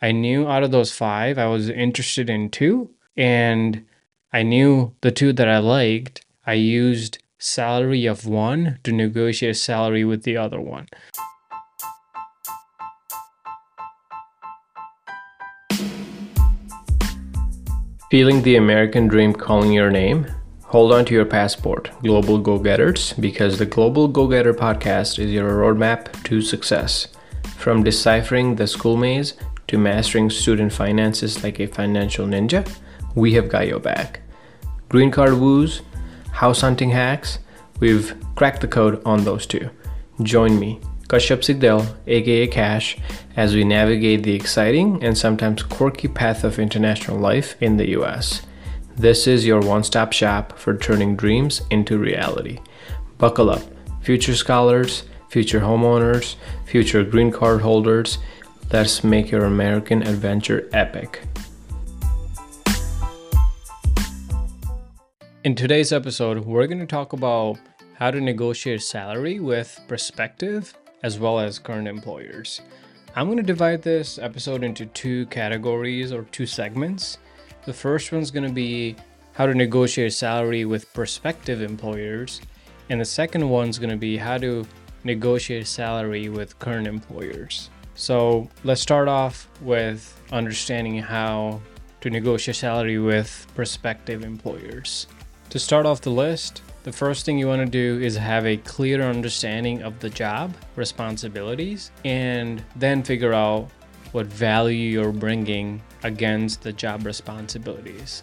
I knew out of those five, I was interested in two, and I knew the two that I liked. I used salary of one to negotiate salary with the other one. Feeling the American dream calling your name? Hold on to your passport, Global Go Getters, because the Global Go Getter podcast is your roadmap to success. From deciphering the school maze to mastering student finances like a financial ninja, we have got your back. Green card woos, house hunting hacks, we've cracked the code on those two. Join me, Kashyap Sigdel, aka Cash, as we navigate the exciting and sometimes quirky path of international life in the US. This is your one stop shop for turning dreams into reality. Buckle up, future scholars, future homeowners, future green card holders. Let's make your American adventure epic. In today's episode, we're going to talk about how to negotiate salary with prospective as well as current employers. I'm going to divide this episode into two categories or two segments. The first one's going to be how to negotiate salary with prospective employers, and the second one's going to be how to negotiate salary with current employers. So let's start off with understanding how to negotiate salary with prospective employers. To start off the list, the first thing you want to do is have a clear understanding of the job, responsibilities, and then figure out what value you're bringing against the job responsibilities.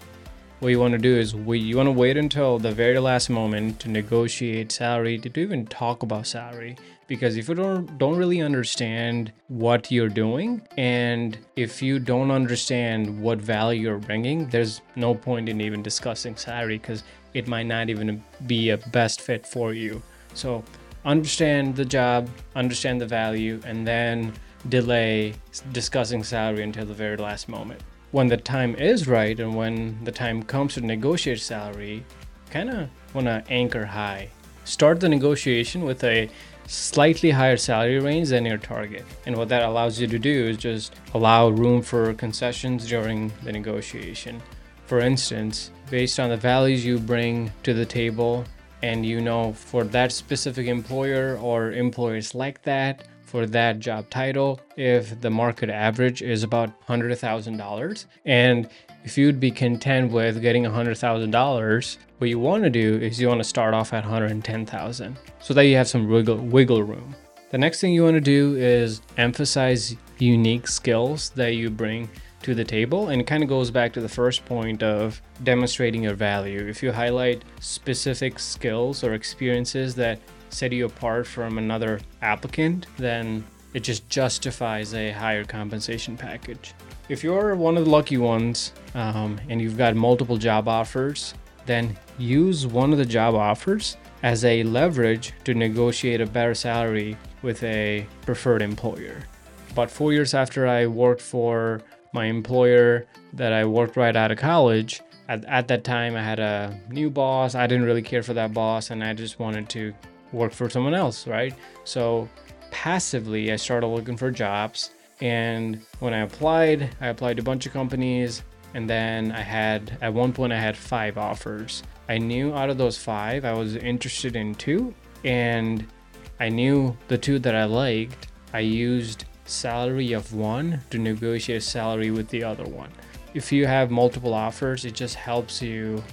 What you want to do is we, you want to wait until the very last moment to negotiate salary, to even talk about salary, because if you don't don't really understand what you're doing and if you don't understand what value you're bringing there's no point in even discussing salary because it might not even be a best fit for you. So understand the job understand the value and then delay discussing salary until the very last moment. When the time is right and when the time comes to negotiate salary kind of want to anchor high start the negotiation with a slightly higher salary range than your target. And what that allows you to do is just allow room for concessions during the negotiation. For instance, based on the values you bring to the table, and you know for that specific employer or employers like that, for that job title, if the market average is about $100,000, and if you'd be content with getting $100,000, what you want to do is you want to start off at 110,000 so that you have some wiggle, wiggle room. The next thing you want to do is emphasize unique skills that you bring to the table and it kind of goes back to the first point of demonstrating your value. If you highlight specific skills or experiences that set you apart from another applicant, then it just justifies a higher compensation package. If you're one of the lucky ones um, and you've got multiple job offers, then use one of the job offers as a leverage to negotiate a better salary with a preferred employer. About four years after I worked for my employer that I worked right out of college, at, at that time I had a new boss. I didn't really care for that boss and I just wanted to work for someone else, right? So passively, I started looking for jobs and when I applied, I applied to a bunch of companies. And then I had, at one point, I had five offers. I knew out of those five, I was interested in two. And I knew the two that I liked, I used salary of one to negotiate salary with the other one. If you have multiple offers, it just helps you,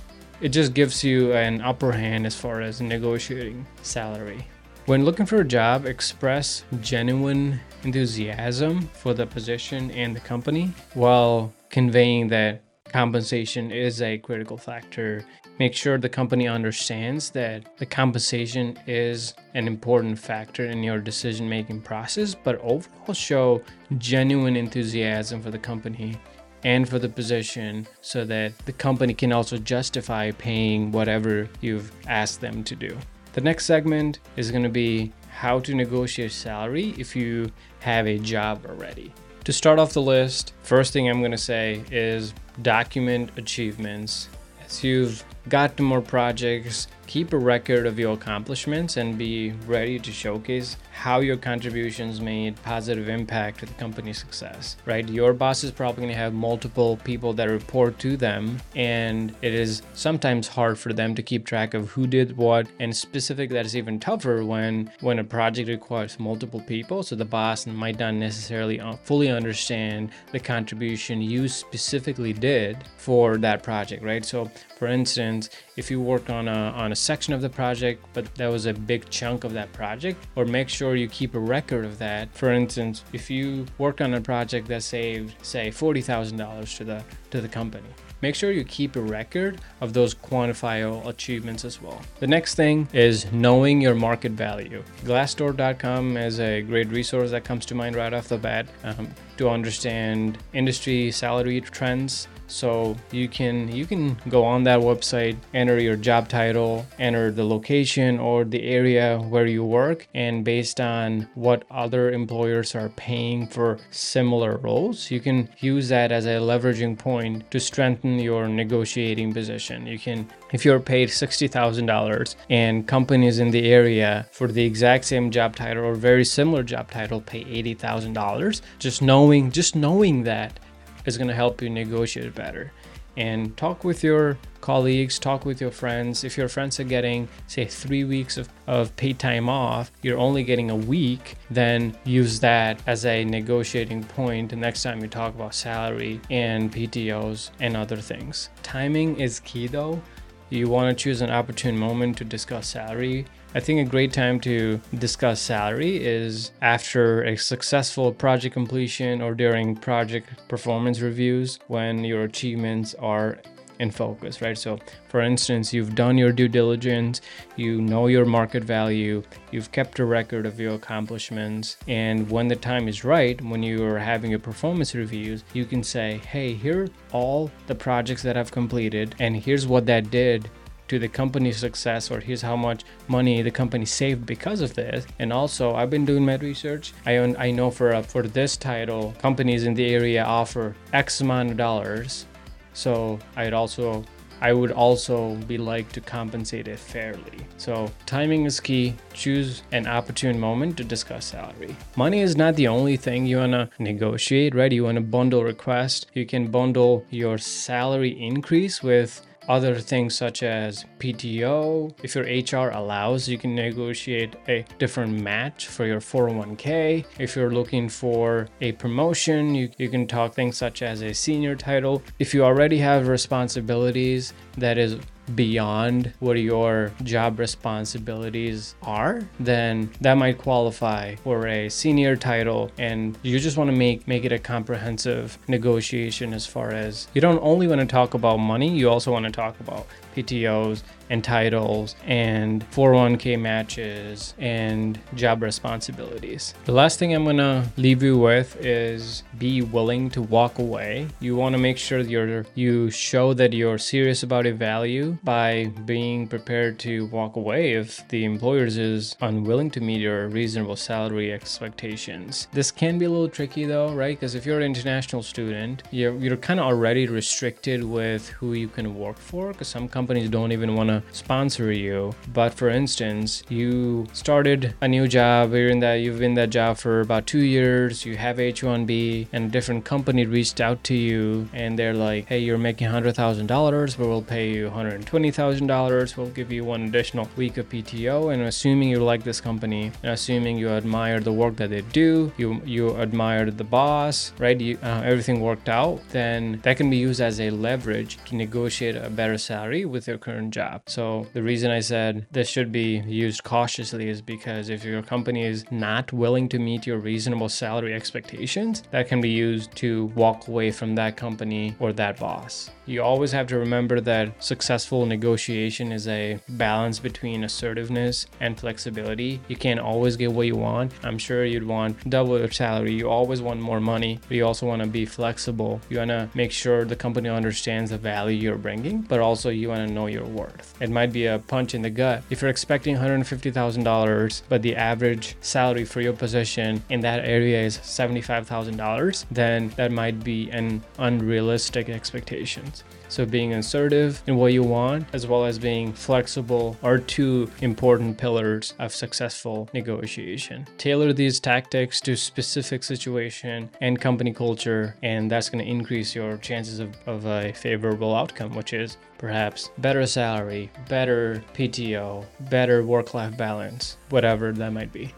it just gives you an upper hand as far as negotiating salary. When looking for a job, express genuine enthusiasm for the position and the company while conveying that compensation is a critical factor. Make sure the company understands that the compensation is an important factor in your decision making process, but overall show genuine enthusiasm for the company and for the position so that the company can also justify paying whatever you've asked them to do. The next segment is going to be how to negotiate salary if you have a job already. To start off the list, first thing I'm going to say is document achievements. As you've got to more projects, keep a record of your accomplishments and be ready to showcase how your contributions made positive impact to the company's success right? Your boss is probably going to have multiple people that report to them and it is sometimes hard for them to keep track of who did what and specific that is even tougher when when a project requires multiple people so the boss might not necessarily uh, fully understand the contribution you specifically did for that project right? So for instance if you work on a on a section of the project but that was a big chunk of that project or make sure you keep a record of that for instance if you work on a project that saved say $40000 to the to the company make sure you keep a record of those quantifiable achievements as well. The next thing is knowing your market value. Glassdoor.com is a great resource that comes to mind right off the bat um, to understand industry salary trends so you can you can go on that website enter your job title enter the location or the area where you work and based on what other employers are paying for similar roles you can use that as a leveraging point to strengthen your negotiating position. You can if you're paid $60,000 and companies in the area for the exact same job title or very similar job title pay $80,000 just knowing just knowing that is going to help you negotiate better. And talk with your colleagues, talk with your friends. If your friends are getting, say, three weeks of, of paid time off, you're only getting a week, then use that as a negotiating point the next time you talk about salary and PTOs and other things. Timing is key though. You want to choose an opportune moment to discuss salary I think a great time to discuss salary is after a successful project completion or during project performance reviews when your achievements are in focus, right? So, for instance, you've done your due diligence, you know your market value, you've kept a record of your accomplishments, and when the time is right, when you are having your performance reviews, you can say, hey, here are all the projects that I've completed, and here's what that did to the company's success or here's how much money the company saved because of this and also i've been doing my research i own, i know for uh, for this title companies in the area offer x amount of dollars so i'd also I would also be like to compensate it fairly. So, timing is key. Choose an opportune moment to discuss salary. Money is not the only thing you want to negotiate, right? You want to bundle request. You can bundle your salary increase with other things such as PTO. If your HR allows, you can negotiate a different match for your 401k. If you're looking for a promotion, you, you can talk things such as a senior title. If you already have responsibilities that is beyond what your job responsibilities are, then that might qualify for a senior title and you just want to make make it a comprehensive negotiation as far as you don't only want to talk about money, you also want to talk about PTOs and titles and 401k matches and job responsibilities. The last thing I'm gonna leave you with is be willing to walk away. You want to make sure you're you show that you're serious about a value by being prepared to walk away if the employer is unwilling to meet your reasonable salary expectations. This can be a little tricky though, right? Because if you're an international student, you're you're kind of already restricted with who you can work for because some companies don't even want to sponsor you. But for instance, you started a new job, you're in that you've been in that job for about two years, you have H1B, and a different company reached out to you and they're like, hey, you're making hundred thousand dollars, but we'll pay you hundred twenty thousand dollars. We'll give you one additional week of PTO. And assuming you like this company, and assuming you admire the work that they do, you you admired the boss, right? You, uh, everything worked out, then that can be used as a leverage to negotiate a better salary with your current job. So the reason I said this should be used cautiously is because if your company is not willing to meet your reasonable salary expectations, that can be used to walk away from that company or that boss. You always have to remember that successful negotiation is a balance between assertiveness and flexibility. You can't always get what you want. I'm sure you'd want double your salary. You always want more money, but you also want to be flexible. You want to make sure the company understands the value you're bringing, but also you want to know your worth. It might be a punch in the gut. If you're expecting $150,000, but the average salary for your position in that area is $75,000, then that might be an unrealistic expectation. So being assertive in what you want want, as well as being flexible, are two important pillars of successful negotiation. Tailor these tactics to specific situation and company culture, and that's going to increase your chances of, of a favorable outcome, which is perhaps better salary, better PTO, better work life balance, whatever that might be.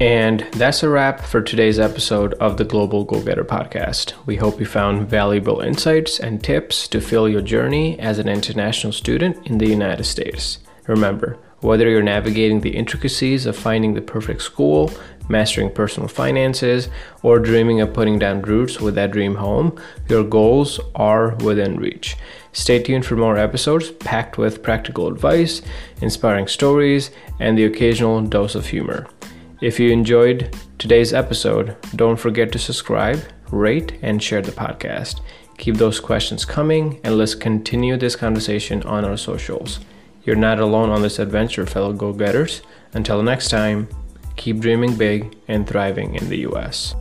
And that's a wrap for today's episode of the Global Go Getter podcast. We hope you found valuable insights and tips to fill your journey as an international student in the United States. Remember, whether you're navigating the intricacies of finding the perfect school, mastering personal finances, or dreaming of putting down roots with that dream home, your goals are within reach. Stay tuned for more episodes packed with practical advice, inspiring stories, and the occasional dose of humor. If you enjoyed today's episode, don't forget to subscribe, rate, and share the podcast. Keep those questions coming, and let's continue this conversation on our socials. You're not alone on this adventure, fellow go getters. Until next time, keep dreaming big and thriving in the US.